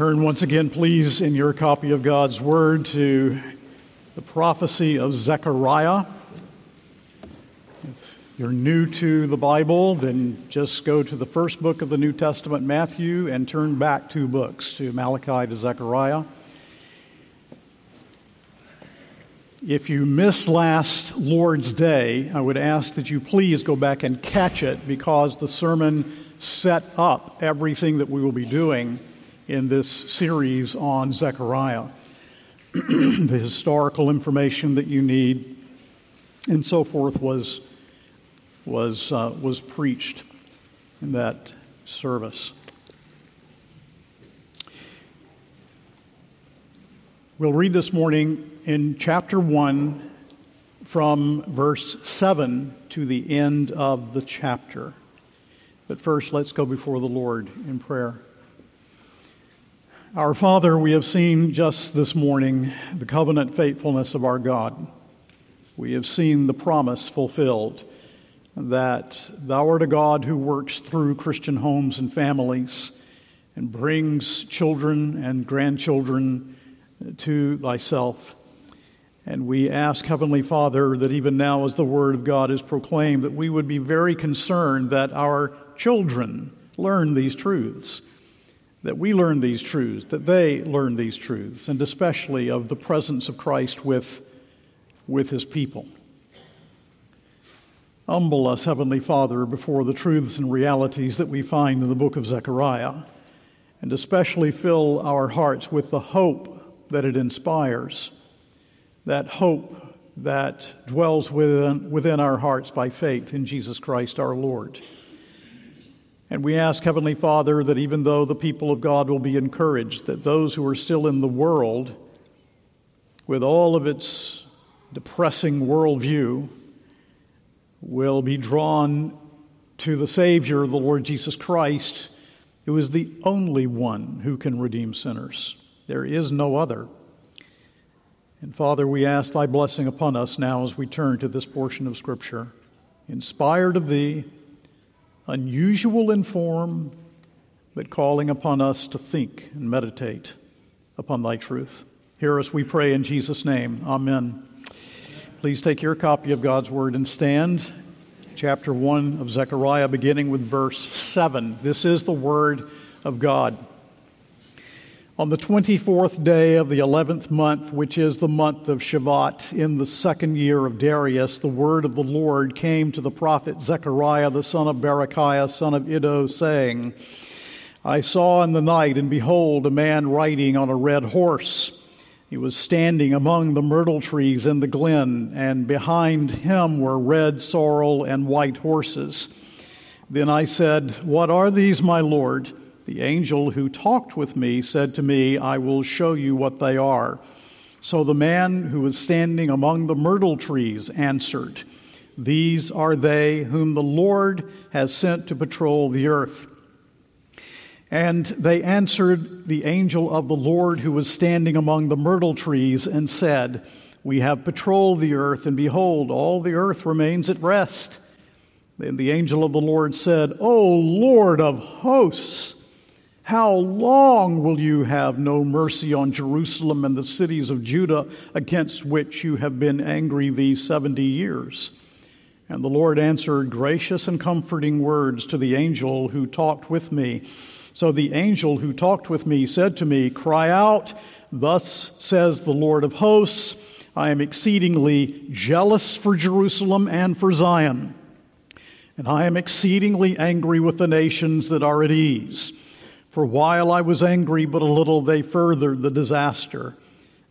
Turn once again, please, in your copy of God's Word to the prophecy of Zechariah. If you're new to the Bible, then just go to the first book of the New Testament, Matthew, and turn back two books to Malachi to Zechariah. If you missed last Lord's Day, I would ask that you please go back and catch it because the sermon set up everything that we will be doing in this series on Zechariah. the historical information that you need and so forth was, was, uh, was preached in that service. We'll read this morning in chapter 1 from verse 7 to the end of the chapter. But first, let's go before the Lord in prayer. Our Father, we have seen just this morning the covenant faithfulness of our God. We have seen the promise fulfilled that Thou art a God who works through Christian homes and families and brings children and grandchildren to Thyself. And we ask, Heavenly Father, that even now, as the Word of God is proclaimed, that we would be very concerned that our children learn these truths that we learn these truths, that they learn these truths, and especially of the presence of Christ with, with his people. Humble us, Heavenly Father, before the truths and realities that we find in the book of Zechariah, and especially fill our hearts with the hope that it inspires, that hope that dwells within, within our hearts by faith in Jesus Christ our Lord. And we ask, Heavenly Father, that even though the people of God will be encouraged, that those who are still in the world, with all of its depressing worldview, will be drawn to the Savior, the Lord Jesus Christ, who is the only one who can redeem sinners. There is no other. And Father, we ask thy blessing upon us now as we turn to this portion of Scripture, inspired of thee unusual in form, but calling upon us to think and meditate upon thy truth. Hear us, we pray, in Jesus' name. Amen. Please take your copy of God's Word and stand. Chapter 1 of Zechariah, beginning with verse 7. This is the Word of God. On the 24th day of the 11th month, which is the month of Shevat, in the second year of Darius, the word of the Lord came to the prophet Zechariah, the son of Berechiah, son of Iddo, saying, I saw in the night, and behold, a man riding on a red horse. He was standing among the myrtle trees in the glen, and behind him were red sorrel and white horses. Then I said, What are these, my Lord? The angel who talked with me said to me, I will show you what they are. So the man who was standing among the myrtle trees answered, These are they whom the Lord has sent to patrol the earth. And they answered the angel of the Lord who was standing among the myrtle trees and said, We have patrolled the earth, and behold, all the earth remains at rest. Then the angel of the Lord said, O Lord of hosts, how long will you have no mercy on Jerusalem and the cities of Judah against which you have been angry these 70 years? And the Lord answered gracious and comforting words to the angel who talked with me. So the angel who talked with me said to me, Cry out, thus says the Lord of hosts, I am exceedingly jealous for Jerusalem and for Zion, and I am exceedingly angry with the nations that are at ease. For while I was angry but a little, they furthered the disaster.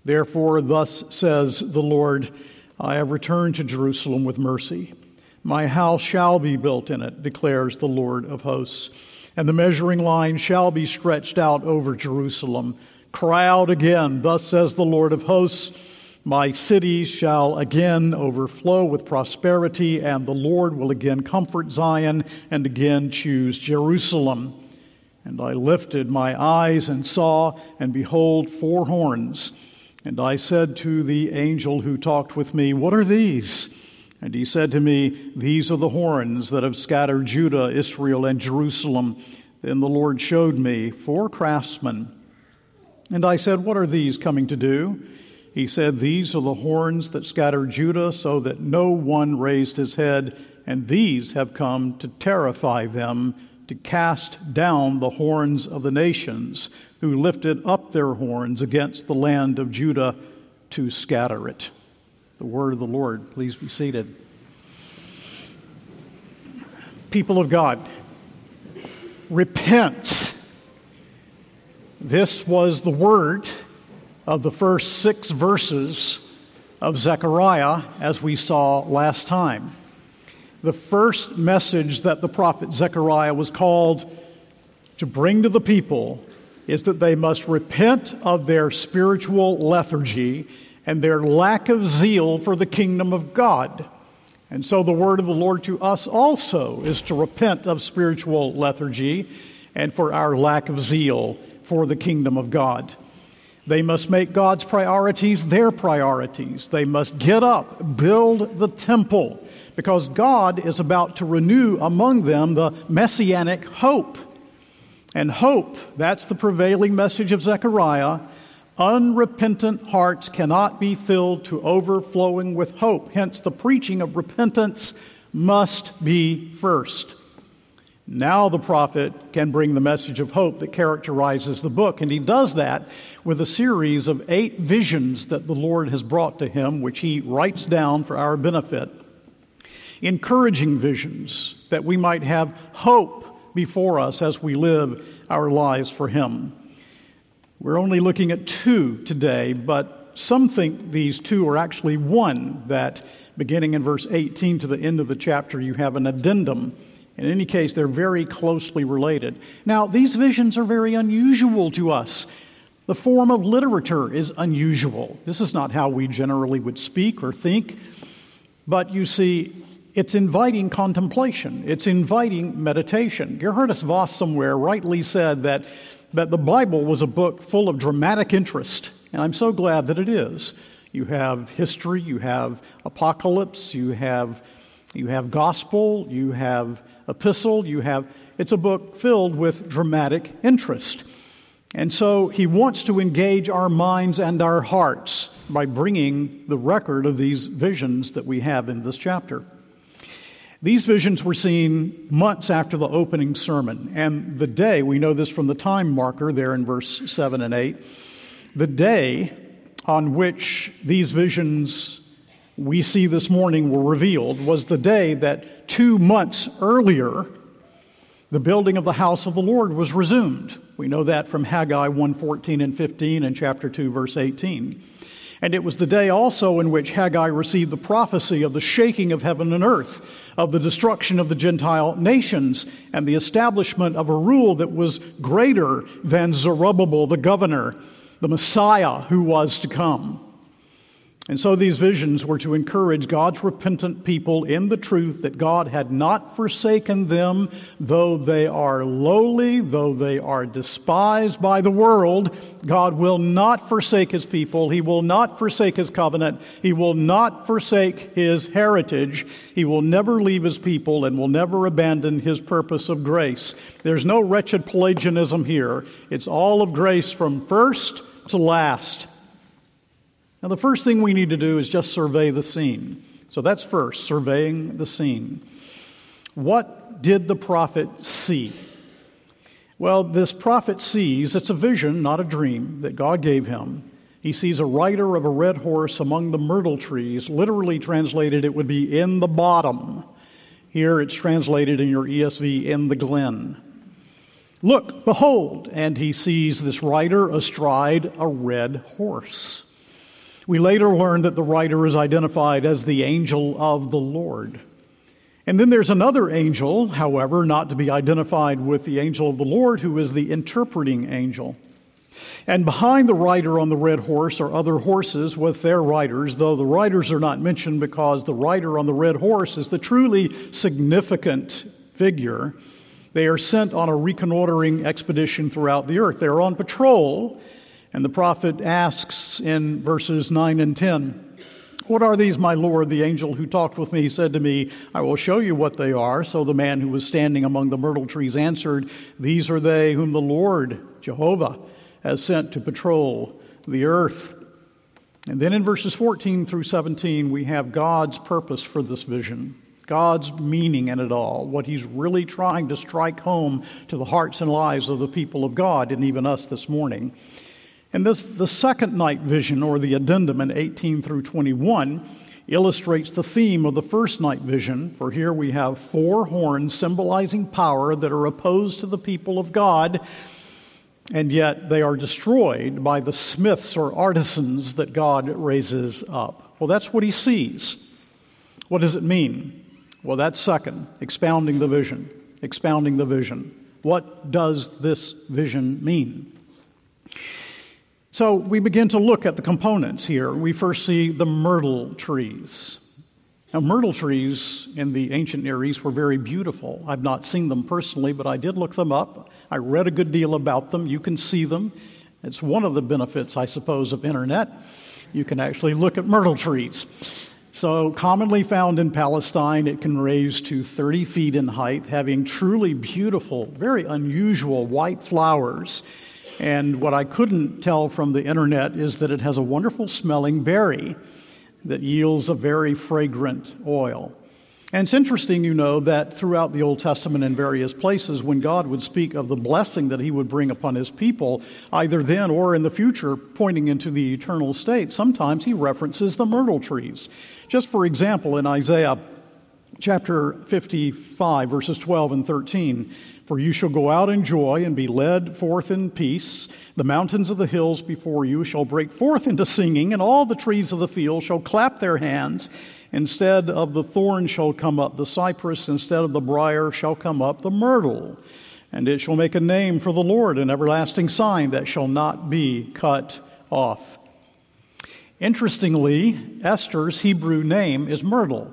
Therefore, thus says the Lord I have returned to Jerusalem with mercy. My house shall be built in it, declares the Lord of hosts. And the measuring line shall be stretched out over Jerusalem. Cry out again, thus says the Lord of hosts. My cities shall again overflow with prosperity, and the Lord will again comfort Zion and again choose Jerusalem. And I lifted my eyes and saw, and behold, four horns. And I said to the angel who talked with me, What are these? And he said to me, These are the horns that have scattered Judah, Israel, and Jerusalem. Then the Lord showed me four craftsmen And I said, What are these coming to do? He said, These are the horns that scattered Judah so that no one raised his head, and these have come to terrify them, to cast down the horns of the nations, who lifted up their horns against the land of Judah to scatter it. The word of the Lord. Please be seated. People of God, repent. This was the word of the first six verses of Zechariah, as we saw last time. The first message that the prophet Zechariah was called to bring to the people is that they must repent of their spiritual lethargy and their lack of zeal for the kingdom of God. And so the word of the Lord to us also is to repent of spiritual lethargy and for our lack of zeal for the kingdom of God. They must make God's priorities their priorities. They must get up, build the temple, because God is about to renew among them the messianic hope. And hope, that's the prevailing message of Zechariah. Unrepentant hearts cannot be filled to overflowing with hope. Hence, the preaching of repentance must be first. Now the prophet can bring the message of hope that characterizes the book, and he does that with a series of eight visions that the Lord has brought to him, which he writes down for our benefit. Encouraging visions that we might have hope before us as we live our lives for him. We're only looking at two today, but some think these two are actually one, that beginning in verse 18 to the end of the chapter, you have an addendum in any case, they're very closely related. Now, these visions are very unusual to us. The form of literature is unusual. This is not how we generally would speak or think. But you see, it's inviting contemplation, it's inviting meditation. Geerhardus Vos somewhere rightly said that, that the Bible was a book full of dramatic interest, and I'm so glad that it is. You have history, you have apocalypse, you have, you have gospel, you have epistle, you have, it's a book filled with dramatic interest. And so he wants to engage our minds and our hearts by bringing the record of these visions that we have in this chapter. These visions were seen months after the opening sermon, and the day, we know this from the time marker there in verse 7 and 8, the day on which these visions we see this morning were revealed was the day that two months earlier the building of the house of the Lord was resumed. We know that from Haggai 1:14 and 15 and chapter 2 verse 18. And it was the day also in which Haggai received the prophecy of the shaking of heaven and earth, of the destruction of the Gentile nations, and the establishment of a rule that was greater than Zerubbabel the governor, the Messiah who was to come. And so these visions were to encourage God's repentant people in the truth that God had not forsaken them, though they are lowly, though they are despised by the world. God will not forsake his people. He will not forsake his covenant. He will not forsake his heritage. He will never leave his people and will never abandon his purpose of grace. There's no wretched Pelagianism here. It's all of grace from first to last. Now, the first thing we need to do is just survey the scene. So that's first, surveying the scene. What did the prophet see? Well, this prophet sees, it's a vision, not a dream, that God gave him. He sees a rider of a red horse among the myrtle trees. Literally translated, it would be in the bottom. Here it's translated in your ESV, in the glen. Look, behold, and he sees this rider astride a red horse. We later learn that the writer is identified as the angel of the Lord. And then there's another angel, however, not to be identified with the angel of the Lord, who is the interpreting angel. And behind the rider on the red horse are other horses with their riders, though the riders are not mentioned because the rider on the red horse is the truly significant figure. They are sent on a reconnoitering expedition throughout the earth. They're on patrol and the prophet asks in verses 9 and 10, What are these, my Lord? The angel who talked with me said to me, I will show you what they are. So the man who was standing among the myrtle trees answered, These are they whom the Lord, Jehovah, has sent to patrol the earth. And then in verses 14 through 17, we have God's purpose for this vision. God's meaning in it all, what He's really trying to strike home to the hearts and lives of the people of God, and even us this morning. And this, the second night vision, or the addendum in 18 through 21, illustrates the theme of the first night vision, for here we have four horns symbolizing power that are opposed to the people of God, and yet they are destroyed by the smiths or artisans that God raises up. Well, that's what he sees. What does it mean? Well, that's second, expounding the vision. Expounding the vision. What does this vision mean? So we begin to look at the components here. We first see the myrtle trees. Now, myrtle trees in the ancient Near East were very beautiful. I've not seen them personally, but I did look them up. I read a good deal about them. You can see them. It's one of the benefits, I suppose, of internet. You can actually look at myrtle trees. So, commonly found in Palestine, it can raise to 30 feet in height, having truly beautiful, very unusual white flowers. And what I couldn't tell from the internet is that it has a wonderful smelling berry that yields a very fragrant oil. And it's interesting, you know, that throughout the Old Testament in various places, when God would speak of the blessing that he would bring upon his people, either then or in the future, pointing into the eternal state, sometimes he references the myrtle trees. Just for example, in Isaiah chapter 55, verses 12 and 13, for you shall go out in joy and be led forth in peace. The mountains of the hills before you shall break forth into singing, and all the trees of the field shall clap their hands. Instead of the thorn shall come up the cypress, instead of the brier shall come up the myrtle. And it shall make a name for the Lord, an everlasting sign that shall not be cut off. Interestingly, Esther's Hebrew name is myrtle.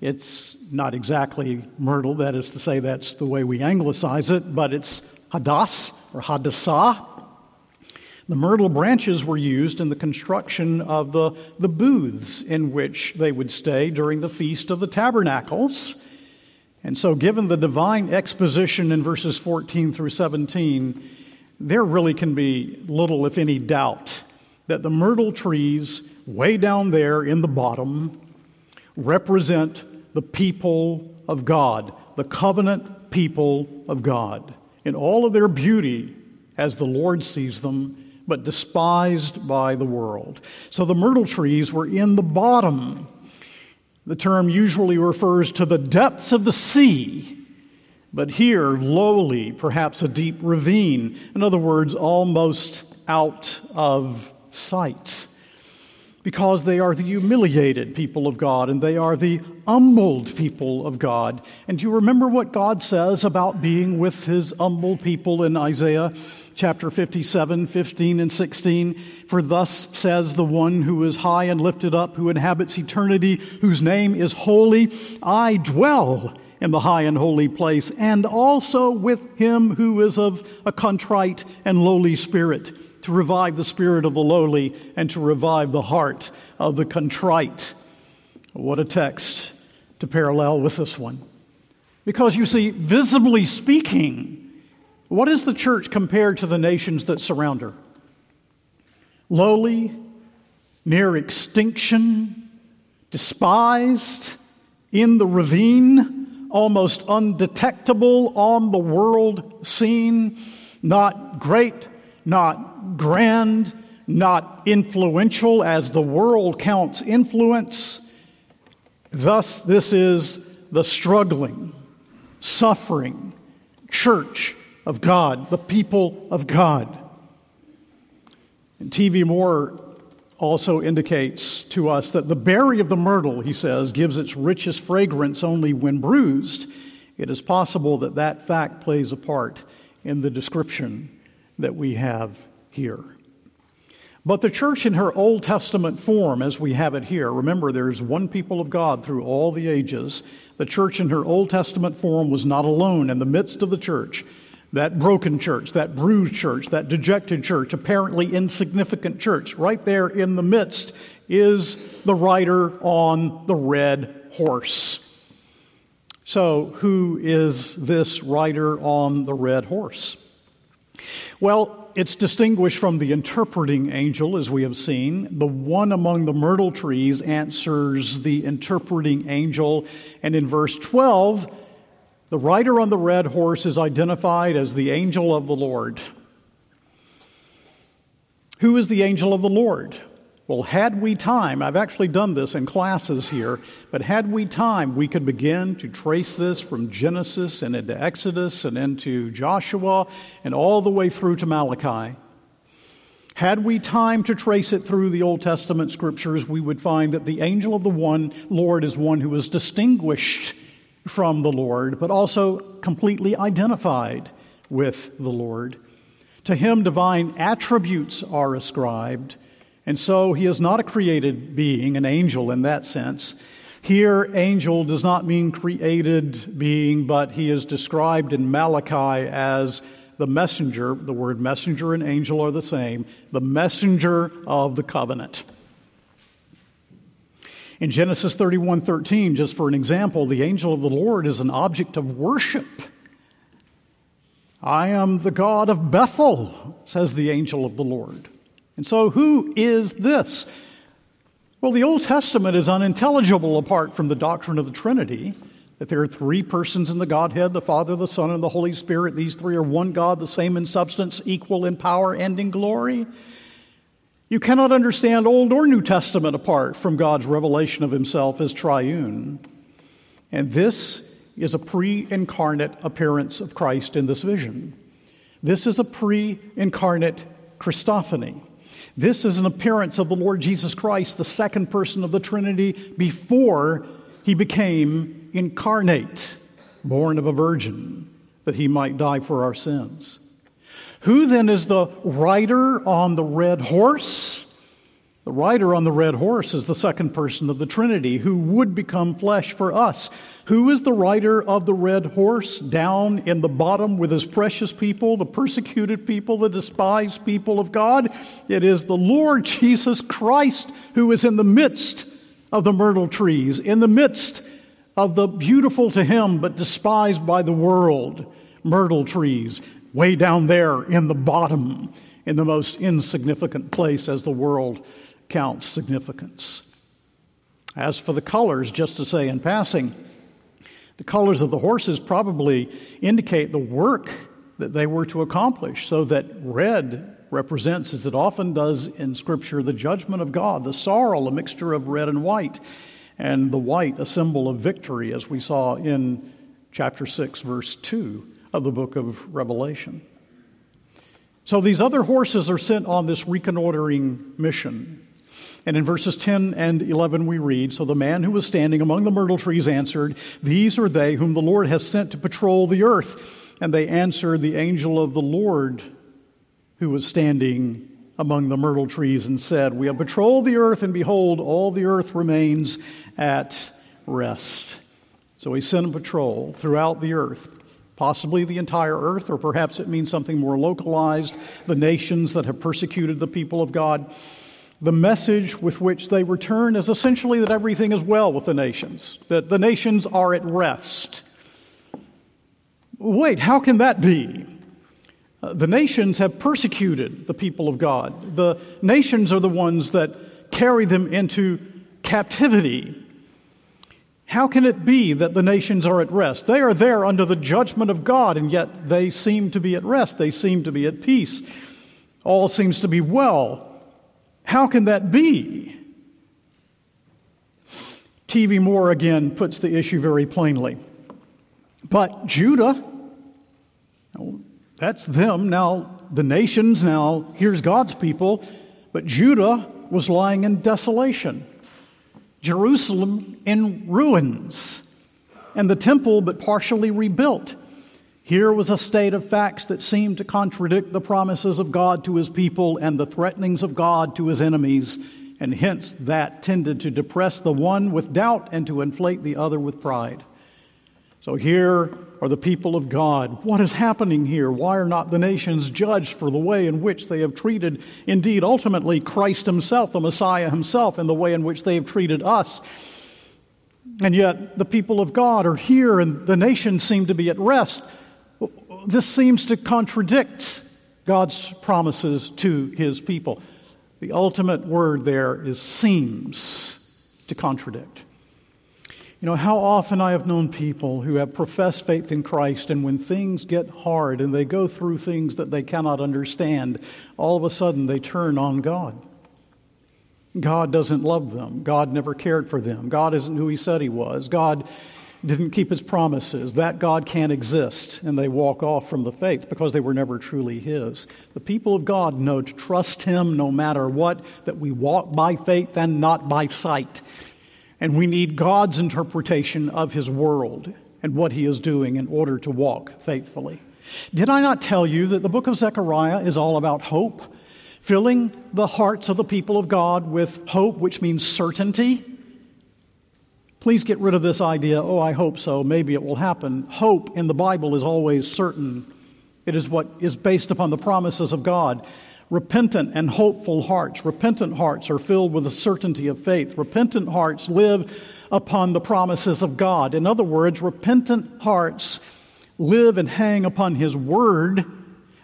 It's not exactly myrtle, that is to say, that's the way we anglicize it, but it's hadass or hadassah. The myrtle branches were used in the construction of the, the booths in which they would stay during the Feast of the Tabernacles. And so, given the divine exposition in verses 14 through 17, there really can be little, if any, doubt that the myrtle trees, way down there in the bottom, represent the people of God, the covenant people of God, in all of their beauty as the Lord sees them but despised by the world. So the myrtle trees were in the bottom. The term usually refers to the depths of the sea, but here, lowly, perhaps a deep ravine. In other words, almost out of sight. Because they are the humiliated people of God and they are the humbled people of God. And do you remember what God says about being with his humble people in Isaiah chapter 57, 15, and 16. For thus says the one who is high and lifted up, who inhabits eternity, whose name is holy, I dwell in the high and holy place, and also with him who is of a contrite and lowly spirit, to revive the spirit of the lowly and to revive the heart of the contrite. What a text to parallel with this one. Because you see, visibly speaking, what is the church compared to the nations that surround her? Lowly, near extinction, despised, in the ravine, almost undetectable on the world scene, not great, not grand, not influential as the world counts influence. Thus, this is the struggling, suffering church of God, the people of God. And T.V. Moore also indicates to us that the berry of the myrtle, he says, gives its richest fragrance only when bruised. It is possible that that fact plays a part in the description that we have here. But the church in her Old Testament form, as we have it here, remember there's one people of God through all the ages. The church in her Old Testament form was not alone in the midst of the church that broken church, that bruised church, that dejected church, apparently insignificant church. Right there in the midst is the rider on the red horse. So, who is this rider on the red horse? Well, it's distinguished from the interpreting angel, as we have seen. The one among the myrtle trees answers the interpreting angel, and in verse 12, the rider on the red horse is identified as the angel of the Lord. Who is the angel of the Lord? Well, had we time, I've actually done this in classes here, but had we time, we could begin to trace this from Genesis and into Exodus and into Joshua and all the way through to Malachi. Had we time to trace it through the Old Testament scriptures, we would find that the angel of the one Lord is one who is distinguished from the Lord, but also completely identified with the Lord. To him, divine attributes are ascribed and so he is not a created being, an angel in that sense. Here, angel does not mean created being, but he is described in Malachi as the messenger. The word messenger and angel are the same, the messenger of the covenant. In Genesis 31 13, just for an example, the angel of the Lord is an object of worship. I am the God of Bethel, says the angel of the Lord. And so, who is this? Well, the Old Testament is unintelligible apart from the doctrine of the Trinity, that there are three persons in the Godhead the Father, the Son, and the Holy Spirit. These three are one God, the same in substance, equal in power and in glory. You cannot understand Old or New Testament apart from God's revelation of Himself as triune. And this is a pre incarnate appearance of Christ in this vision. This is a pre incarnate Christophany. This is an appearance of the Lord Jesus Christ, the second person of the Trinity, before he became incarnate, born of a virgin, that he might die for our sins. Who then is the rider on the red horse? The rider on the red horse is the second person of the Trinity who would become flesh for us. Who is the rider of the red horse down in the bottom with his precious people, the persecuted people, the despised people of God? It is the Lord Jesus Christ who is in the midst of the myrtle trees, in the midst of the beautiful to him but despised by the world myrtle trees, way down there in the bottom, in the most insignificant place as the world counts significance. As for the colors, just to say in passing, the colors of the horses probably indicate the work that they were to accomplish, so that red represents, as it often does in Scripture, the judgment of God, the sorrel, a mixture of red and white, and the white, a symbol of victory, as we saw in chapter 6, verse 2 of the book of Revelation. So these other horses are sent on this reconnoitering mission. And in verses 10 and 11, we read So the man who was standing among the myrtle trees answered, These are they whom the Lord has sent to patrol the earth. And they answered the angel of the Lord who was standing among the myrtle trees and said, We have patrolled the earth, and behold, all the earth remains at rest. So he sent a patrol throughout the earth, possibly the entire earth, or perhaps it means something more localized, the nations that have persecuted the people of God. The message with which they return is essentially that everything is well with the nations, that the nations are at rest. Wait, how can that be? Uh, the nations have persecuted the people of God. The nations are the ones that carry them into captivity. How can it be that the nations are at rest? They are there under the judgment of God, and yet they seem to be at rest. They seem to be at peace. All seems to be well. How can that be? T.V. Moore again puts the issue very plainly. But Judah, that's them. Now, the nations, now, here's God's people. But Judah was lying in desolation, Jerusalem in ruins, and the temple but partially rebuilt. Here was a state of facts that seemed to contradict the promises of God to his people and the threatenings of God to his enemies, and hence that tended to depress the one with doubt and to inflate the other with pride. So here are the people of God. What is happening here? Why are not the nations judged for the way in which they have treated, indeed, ultimately, Christ Himself, the Messiah Himself, and the way in which they have treated us? And yet, the people of God are here, and the nations seem to be at rest this seems to contradict God's promises to his people. The ultimate word there is seems to contradict. You know, how often I have known people who have professed faith in Christ, and when things get hard and they go through things that they cannot understand, all of a sudden they turn on God. God doesn't love them. God never cared for them. God isn't who He said He was. God didn't keep His promises. That God can't exist. And they walk off from the faith because they were never truly His. The people of God know to trust Him no matter what, that we walk by faith and not by sight. And we need God's interpretation of His world and what He is doing in order to walk faithfully. Did I not tell you that the book of Zechariah is all about hope? Filling the hearts of the people of God with hope, which means certainty. Please get rid of this idea, oh, I hope so, maybe it will happen. Hope in the Bible is always certain. It is what is based upon the promises of God. Repentant and hopeful hearts. Repentant hearts are filled with the certainty of faith. Repentant hearts live upon the promises of God. In other words, repentant hearts live and hang upon His Word.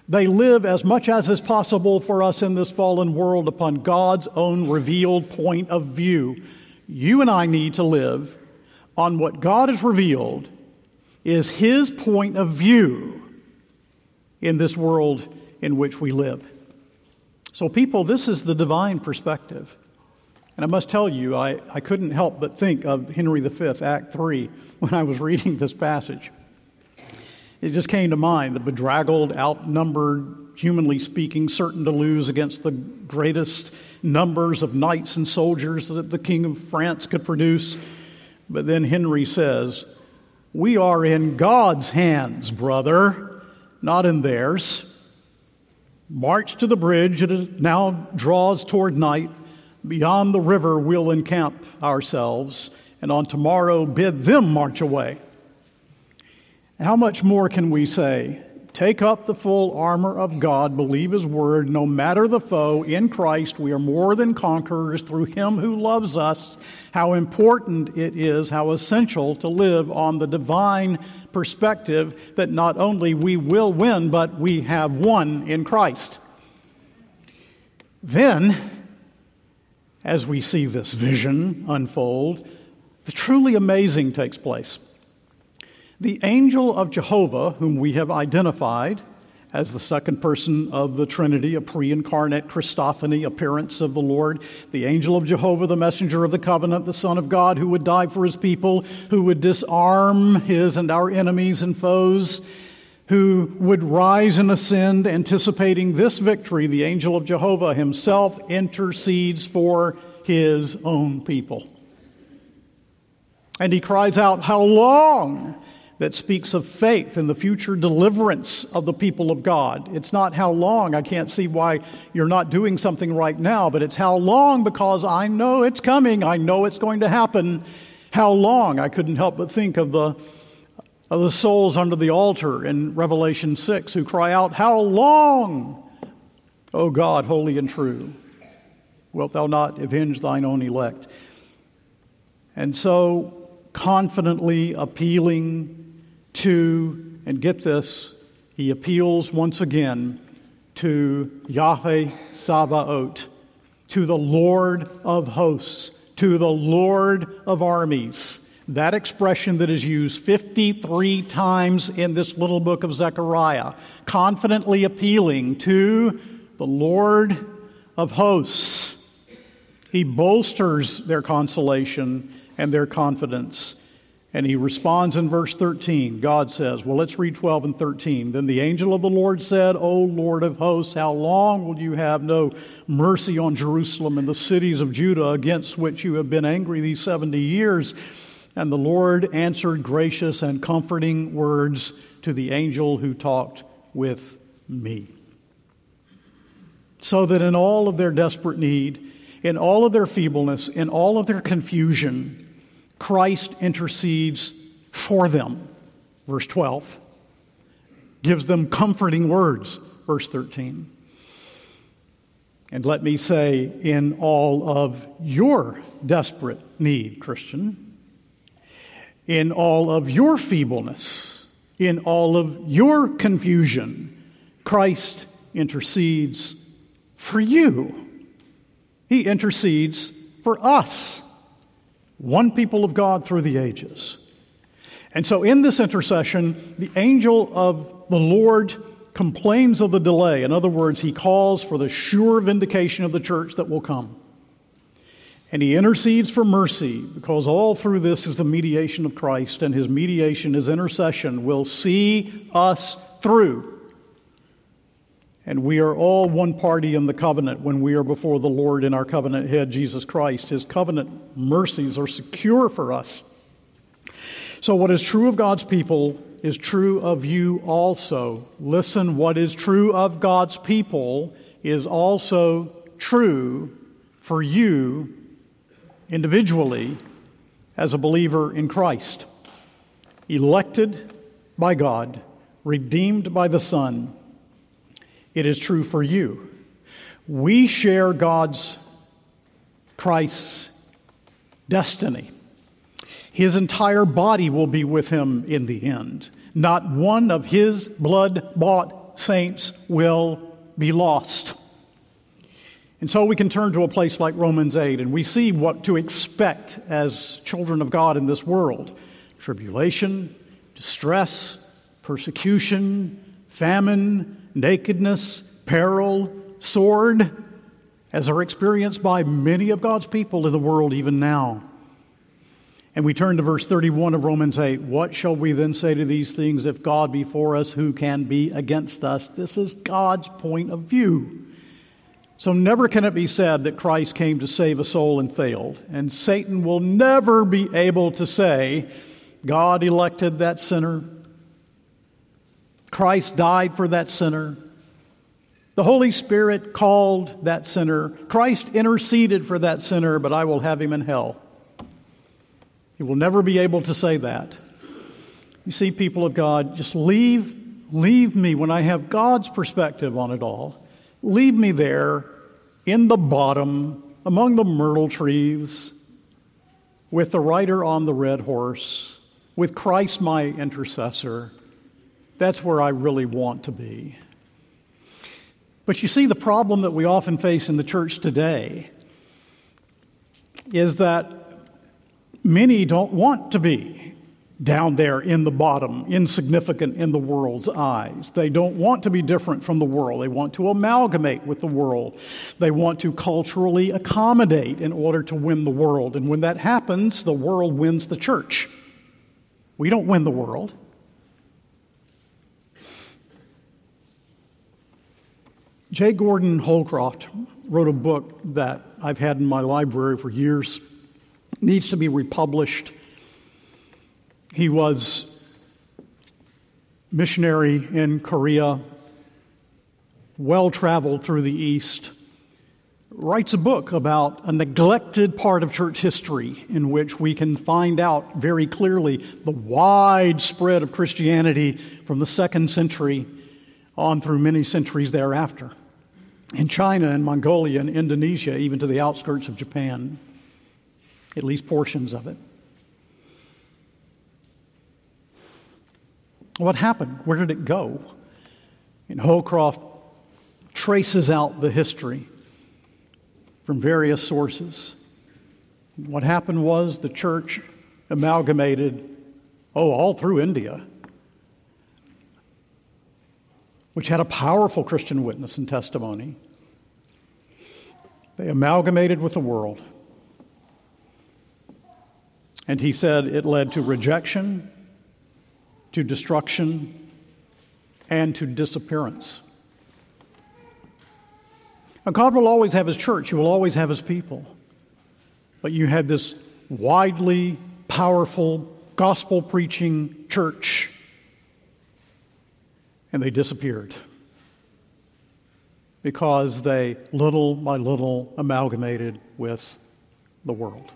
They live as much as is possible for us in this fallen world upon God's own revealed point of view. You and I need to live on what God has revealed is His point of view in this world in which we live. So, people, this is the divine perspective. And I must tell you, I, I couldn't help but think of Henry V, Act 3, when I was reading this passage. It just came to mind the bedraggled, outnumbered, humanly speaking, certain to lose against the greatest numbers of knights and soldiers that the King of France could produce. But then Henry says, We are in God's hands, brother, not in theirs. March to the bridge. It now draws toward night. Beyond the river, we'll encamp ourselves, and on tomorrow bid them march away. How much more can we say? Take up the full armor of God, believe His word, no matter the foe. In Christ, we are more than conquerors through Him who loves us. How important it is, how essential to live on the divine perspective that not only we will win, but we have won in Christ. Then, as we see this vision unfold, the truly amazing takes place. The angel of Jehovah, whom we have identified as the second person of the Trinity, a pre incarnate Christophany appearance of the Lord, the angel of Jehovah, the messenger of the covenant, the Son of God, who would die for his people, who would disarm his and our enemies and foes, who would rise and ascend, anticipating this victory, the angel of Jehovah himself intercedes for his own people. And he cries out, How long? That speaks of faith and the future deliverance of the people of God. It's not how long, I can't see why you're not doing something right now, but it's how long because I know it's coming, I know it's going to happen. How long? I couldn't help but think of the, of the souls under the altar in Revelation 6 who cry out, How long, O God, holy and true, wilt thou not avenge thine own elect? And so, confidently appealing to, and get this, he appeals once again to Yahweh Sabaoth, to the Lord of hosts, to the Lord of armies. That expression that is used 53 times in this little book of Zechariah, confidently appealing to the Lord of hosts. He bolsters their consolation and their confidence. And he responds in verse 13. God says, Well, let's read 12 and 13. Then the angel of the Lord said, O Lord of hosts, how long will you have no mercy on Jerusalem and the cities of Judah against which you have been angry these 70 years? And the Lord answered gracious and comforting words to the angel who talked with me. So that in all of their desperate need, in all of their feebleness, in all of their confusion, Christ intercedes for them. Verse 12 gives them comforting words. Verse 13. And let me say, in all of your desperate need, Christian, in all of your feebleness, in all of your confusion, Christ intercedes for you. He intercedes for us, one people of God through the ages. And so, in this intercession, the angel of the Lord complains of the delay. In other words, he calls for the sure vindication of the church that will come. And he intercedes for mercy because all through this is the mediation of Christ, and his mediation, his intercession, will see us through. And we are all one party in the covenant when we are before the Lord in our covenant head, Jesus Christ. His covenant mercies are secure for us. So, what is true of God's people is true of you also. Listen, what is true of God's people is also true for you individually as a believer in Christ. Elected by God, redeemed by the Son, it is true for you. We share God's, Christ's destiny. His entire body will be with him in the end. Not one of his blood bought saints will be lost. And so we can turn to a place like Romans 8 and we see what to expect as children of God in this world tribulation, distress, persecution, famine, nakedness, peril, sword, as are experienced by many of God's people in the world even now. And we turn to verse 31 of Romans 8. What shall we then say to these things? If God be for us, who can be against us? This is God's point of view. So never can it be said that Christ came to save a soul and failed. And Satan will never be able to say, God elected that sinner. Christ died for that sinner. The Holy Spirit called that sinner. Christ interceded for that sinner, but I will have him in hell. He will never be able to say that. You see, people of God, just leave, leave me when I have God's perspective on it all. Leave me there in the bottom among the myrtle trees with the rider on the red horse, with Christ my intercessor. That's where I really want to be. But you see, the problem that we often face in the church today is that Many don't want to be down there in the bottom, insignificant in the world's eyes. They don't want to be different from the world. They want to amalgamate with the world. They want to culturally accommodate in order to win the world. And when that happens, the world wins the church. We don't win the world. J. Gordon Holdcroft wrote a book that I've had in my library for years needs to be republished. He was missionary in Korea, well traveled through the East, writes a book about a neglected part of church history in which we can find out very clearly the wide spread of Christianity from the second century on through many centuries thereafter. In China and Mongolia and Indonesia, even to the outskirts of Japan at least portions of it. What happened? Where did it go? And Holdcroft traces out the history from various sources. What happened was the church amalgamated, oh, all through India, which had a powerful Christian witness and testimony. They amalgamated with the world. And he said it led to rejection, to destruction, and to disappearance. And God will always have his church, he will always have his people. But you had this widely powerful gospel preaching church, and they disappeared because they little by little amalgamated with the world.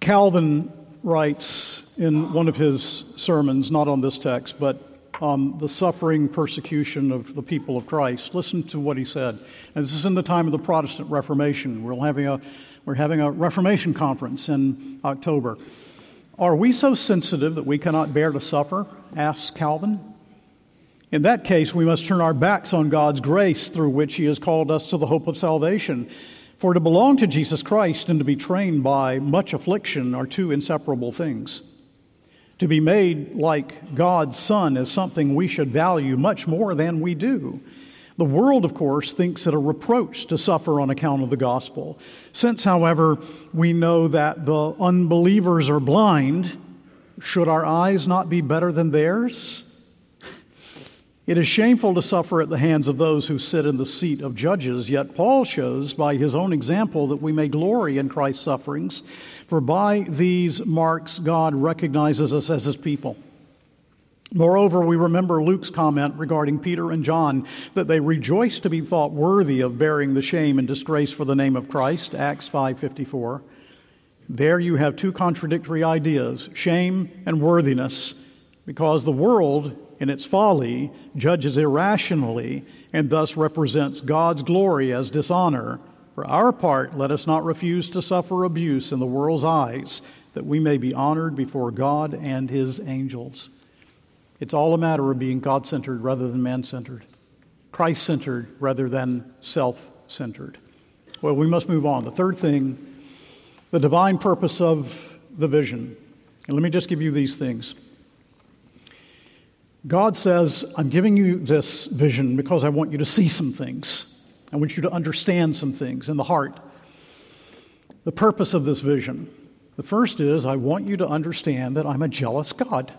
Calvin writes in one of his sermons, not on this text, but on the suffering persecution of the people of Christ. Listen to what he said. And this is in the time of the Protestant Reformation. We're having a, we're having a Reformation conference in October. Are we so sensitive that we cannot bear to suffer? asks Calvin. In that case, we must turn our backs on God's grace through which He has called us to the hope of salvation. For to belong to Jesus Christ and to be trained by much affliction are two inseparable things. To be made like God's Son is something we should value much more than we do. The world, of course, thinks it a reproach to suffer on account of the gospel. Since, however, we know that the unbelievers are blind, should our eyes not be better than theirs? It is shameful to suffer at the hands of those who sit in the seat of judges, yet Paul shows by his own example that we may glory in Christ's sufferings, for by these marks God recognizes us as his people. Moreover, we remember Luke's comment regarding Peter and John that they rejoiced to be thought worthy of bearing the shame and disgrace for the name of Christ, Acts 5:54. There you have two contradictory ideas, shame and worthiness, because the world in its folly, judges irrationally, and thus represents God's glory as dishonor. For our part, let us not refuse to suffer abuse in the world's eyes, that we may be honored before God and his angels. It's all a matter of being God centered rather than man centered, Christ centered rather than self centered. Well, we must move on. The third thing, the divine purpose of the vision. And let me just give you these things. God says, I'm giving you this vision because I want you to see some things. I want you to understand some things in the heart. The purpose of this vision. The first is, I want you to understand that I'm a jealous God.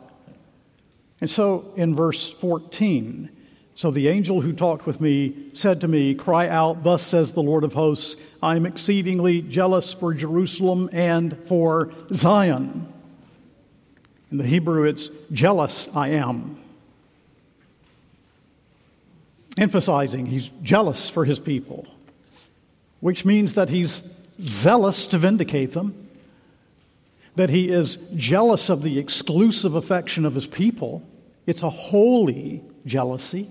And so in verse 14, so the angel who talked with me said to me, Cry out, Thus says the Lord of hosts, I am exceedingly jealous for Jerusalem and for Zion. In the Hebrew, it's jealous I am emphasizing he's jealous for his people, which means that he's zealous to vindicate them, that he is jealous of the exclusive affection of his people. It's a holy jealousy.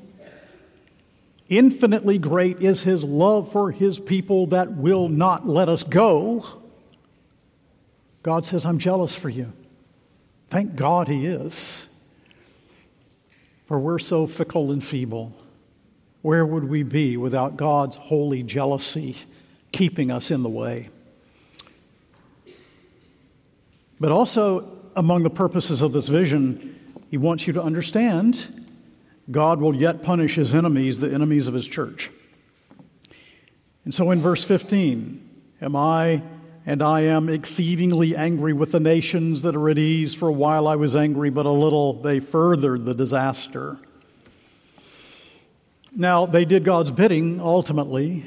Infinitely great is his love for his people that will not let us go. God says, I'm jealous for you. Thank God he is. For we're so fickle and feeble. Where would we be without God's holy jealousy keeping us in the way? But also, among the purposes of this vision, he wants you to understand God will yet punish his enemies, the enemies of his church. And so in verse 15, am I and I am exceedingly angry with the nations that are at ease. For a while I was angry, but a little they furthered the disaster. Now, they did God's bidding ultimately,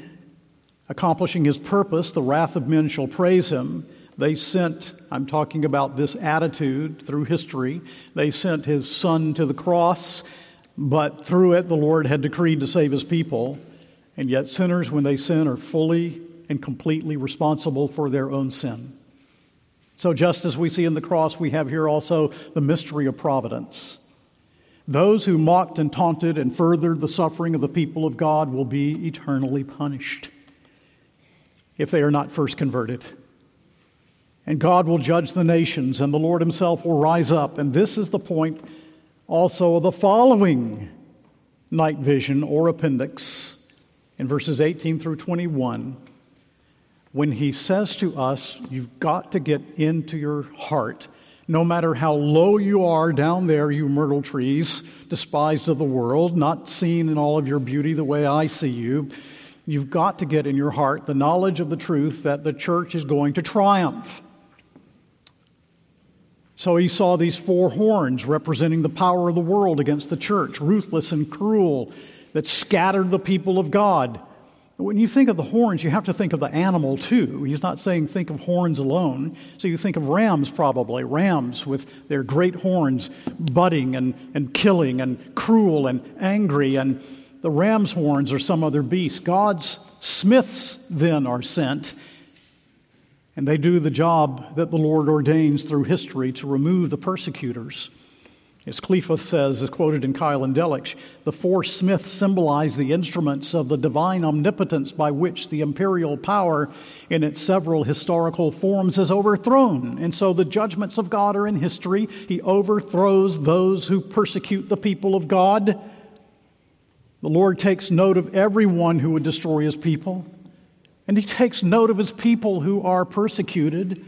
accomplishing his purpose. The wrath of men shall praise him. They sent, I'm talking about this attitude through history, they sent his son to the cross, but through it the Lord had decreed to save his people. And yet, sinners, when they sin, are fully and completely responsible for their own sin. So, just as we see in the cross, we have here also the mystery of providence. Those who mocked and taunted and furthered the suffering of the people of God will be eternally punished if they are not first converted. And God will judge the nations, and the Lord Himself will rise up. And this is the point also of the following night vision or appendix in verses 18 through 21 when He says to us, You've got to get into your heart no matter how low you are down there, you myrtle trees, despised of the world, not seen in all of your beauty the way I see you, you've got to get in your heart the knowledge of the truth that the church is going to triumph. So he saw these four horns representing the power of the world against the church, ruthless and cruel, that scattered the people of God. When you think of the horns, you have to think of the animal too. He's not saying think of horns alone. So you think of rams, probably. Rams with their great horns, butting and, and killing and cruel and angry. And the ram's horns are some other beast. God's smiths then are sent, and they do the job that the Lord ordains through history to remove the persecutors. As Kliefoth says, is quoted in Keil and Delitzsch, the four smiths symbolize the instruments of the divine omnipotence by which the imperial power in its several historical forms is overthrown. And so the judgments of God are in history. He overthrows those who persecute the people of God. The Lord takes note of everyone who would destroy his people, and he takes note of his people who are persecuted.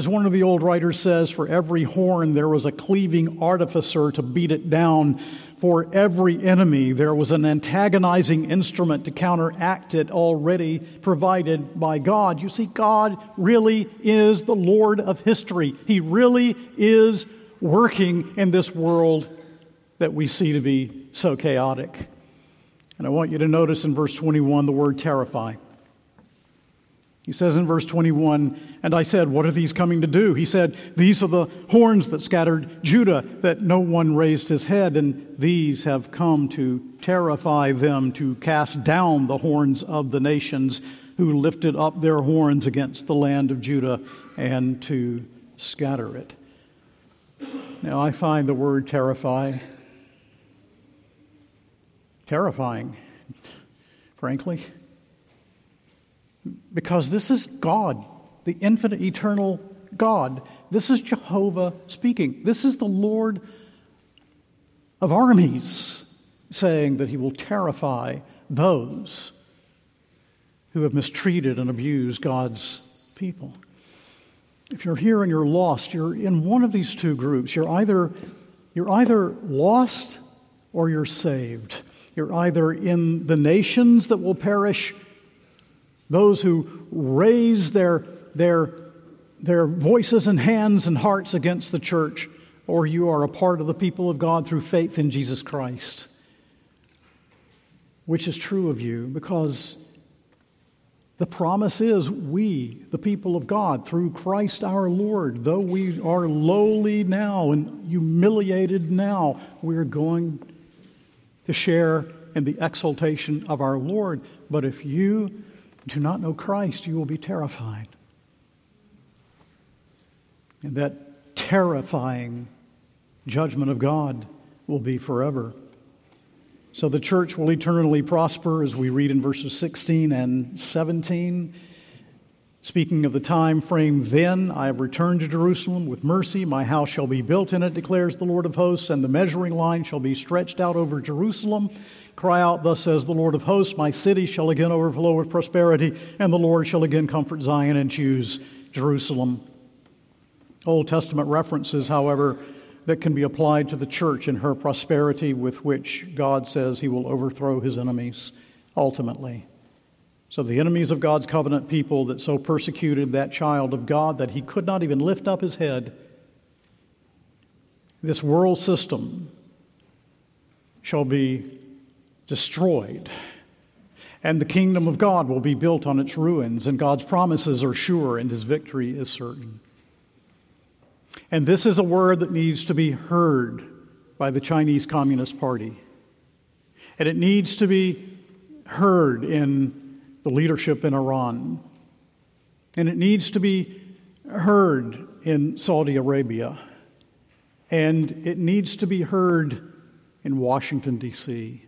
As one of the old writers says, for every horn there was a cleaving artificer to beat it down. For every enemy there was an antagonizing instrument to counteract it already provided by God. You see, God really is the Lord of history. He really is working in this world that we see to be so chaotic. And I want you to notice in verse 21 the word terrify. He says in verse 21, And I said, What are these coming to do? He said, These are the horns that scattered Judah, that no one raised his head, and these have come to terrify them, to cast down the horns of the nations who lifted up their horns against the land of Judah, and to scatter it. Now, I find the word terrify terrifying, frankly. Because this is God, the infinite, eternal God. This is Jehovah speaking. This is the Lord of armies saying that he will terrify those who have mistreated and abused God's people. If you're here and you're lost, you're in one of these two groups. You're either, you're either lost or you're saved. You're either in the nations that will perish those who raise their, their, their voices and hands and hearts against the church, or you are a part of the people of God through faith in Jesus Christ. Which is true of you because the promise is we, the people of God, through Christ our Lord, though we are lowly now and humiliated now, we're going to share in the exaltation of our Lord. But if you do not know Christ, you will be terrified. And that terrifying judgment of God will be forever. So the church will eternally prosper, as we read in verses 16 and 17. Speaking of the time frame, then I have returned to Jerusalem with mercy. My house shall be built in it, declares the Lord of hosts, and the measuring line shall be stretched out over Jerusalem. Cry out, Thus says the Lord of hosts, My city shall again overflow with prosperity, and the Lord shall again comfort Zion and choose Jerusalem. Old Testament references, however, that can be applied to the church in her prosperity with which God says he will overthrow his enemies ultimately. So, the enemies of God's covenant people that so persecuted that child of God that he could not even lift up his head, this world system shall be destroyed. And the kingdom of God will be built on its ruins, and God's promises are sure, and his victory is certain. And this is a word that needs to be heard by the Chinese Communist Party. And it needs to be heard in the leadership in Iran. And it needs to be heard in Saudi Arabia. And it needs to be heard in Washington, D.C.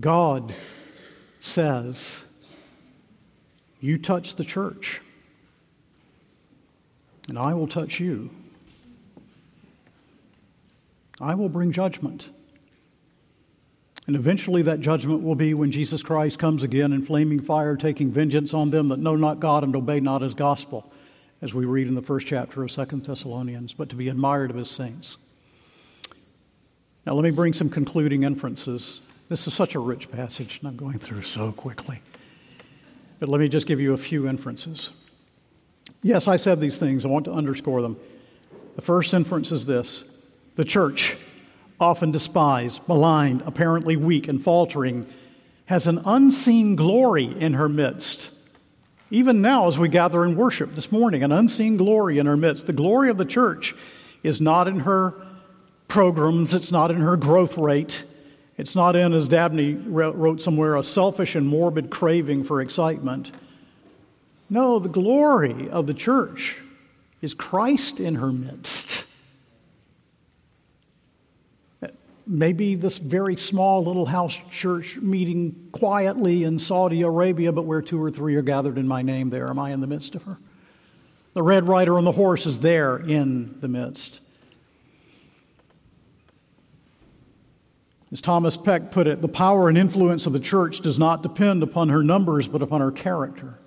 God says, You touch the church, and I will touch you. I will bring judgment. And eventually, that judgment will be when Jesus Christ comes again in flaming fire, taking vengeance on them that know not God and obey not his gospel, as we read in the first chapter of Second Thessalonians, but to be admired of his saints. Now, let me bring some concluding inferences this is such a rich passage, and I'm going through so quickly. But let me just give you a few inferences. Yes, I said these things. I want to underscore them. The first inference is this the church, often despised, maligned, apparently weak and faltering, has an unseen glory in her midst. Even now, as we gather in worship this morning, an unseen glory in her midst. The glory of the church is not in her programs, it's not in her growth rate, it's not in, as Dabney wrote somewhere, a selfish and morbid craving for excitement. No, the glory of the church is Christ in her midst. Maybe this very small little house church meeting quietly in Saudi Arabia, but where two or three are gathered in my name, there am I in the midst of her. The red rider on the horse is there in the midst. As Thomas Peck put it, the power and influence of the church does not depend upon her numbers, but upon her character.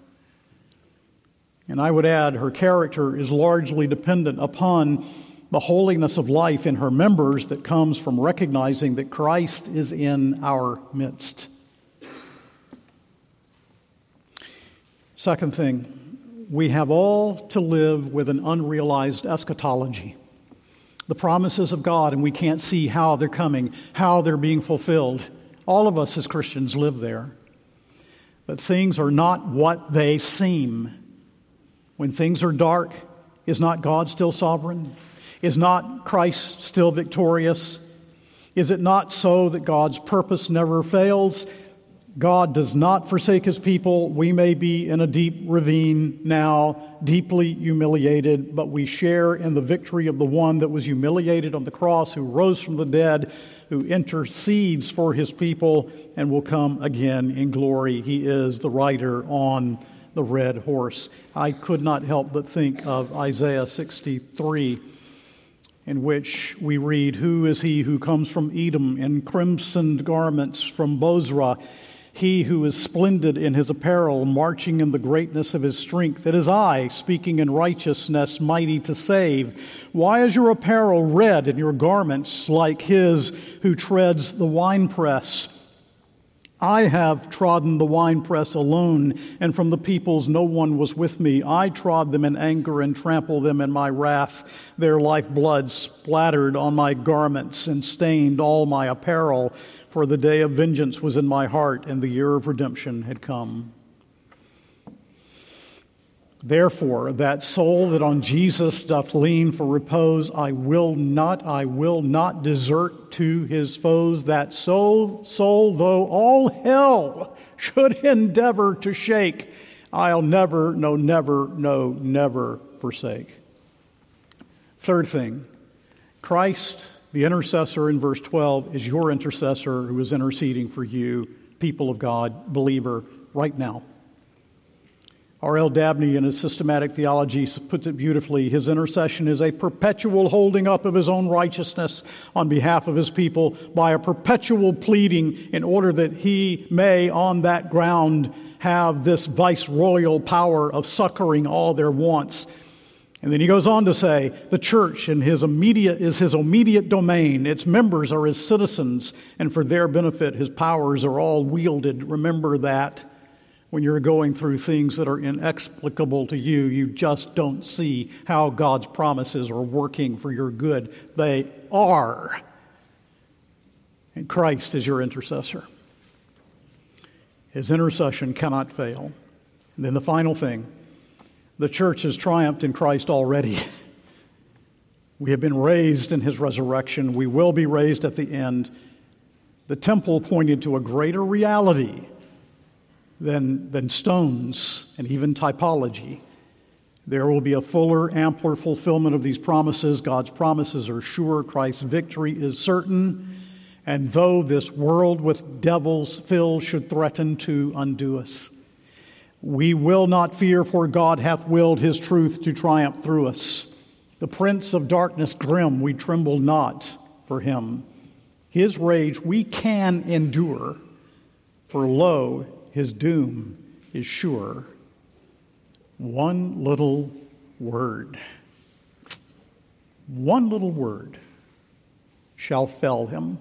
And I would add, her character is largely dependent upon the holiness of life in her members that comes from recognizing that Christ is in our midst. Second thing, we have all to live with an unrealized eschatology. The promises of God, and we can't see how they're coming, how they're being fulfilled. All of us as Christians live there. But things are not what they seem. When things are dark, is not God still sovereign? Is not Christ still victorious? Is it not so that God's purpose never fails? God does not forsake his people. We may be in a deep ravine now, deeply humiliated, but we share in the victory of the one that was humiliated on the cross, who rose from the dead, who intercedes for his people, and will come again in glory. He is the rider on the red horse. I could not help but think of Isaiah 63 in which we read, Who is he who comes from Edom in crimsoned garments from Bozrah? He who is splendid in his apparel, marching in the greatness of his strength. It is I, speaking in righteousness, mighty to save. Why is your apparel red and your garments like his who treads the winepress? I have trodden the winepress alone, and from the peoples no one was with me. I trod them in anger and trampled them in my wrath. Their lifeblood splattered on my garments and stained all my apparel, for the day of vengeance was in my heart, and the year of redemption had come. Therefore, that soul that on Jesus doth lean for repose, I will not, I will not desert to his foes. That soul, soul, though all hell should endeavor to shake, I'll never, no, never, no, never forsake. Third thing, Christ, the intercessor in verse 12, is your intercessor who is interceding for you, people of God, believer, right now. R.L. Dabney, in his systematic theology, puts it beautifully. His intercession is a perpetual holding up of his own righteousness on behalf of his people by a perpetual pleading in order that he may, on that ground, have this viceroyal power of succoring all their wants. And then he goes on to say, the church in his immediate, is his immediate domain. Its members are his citizens, and for their benefit, his powers are all wielded. Remember that when you're going through things that are inexplicable to you, you just don't see how God's promises are working for your good. They are. And Christ is your intercessor. His intercession cannot fail. And then the final thing the church has triumphed in Christ already. We have been raised in his resurrection. We will be raised at the end. The temple pointed to a greater reality than, than stones and even typology. There will be a fuller, ampler fulfillment of these promises. God's promises are sure. Christ's victory is certain. And though this world with devils filled should threaten to undo us, we will not fear, for God hath willed his truth to triumph through us. The prince of darkness grim, we tremble not for him. His rage we can endure, for lo, his doom is sure. One little word, one little word shall fell him.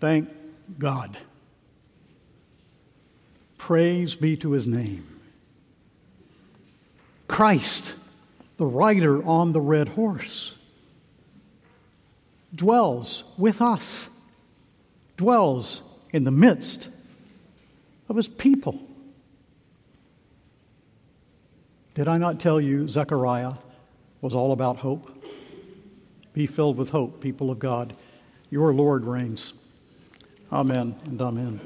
Thank God. Praise be to his name. Christ, the rider on the red horse, dwells with us, dwells in the midst of his people. Did I not tell you Zechariah was all about hope? Be filled with hope, people of God. Your Lord reigns. Amen and amen.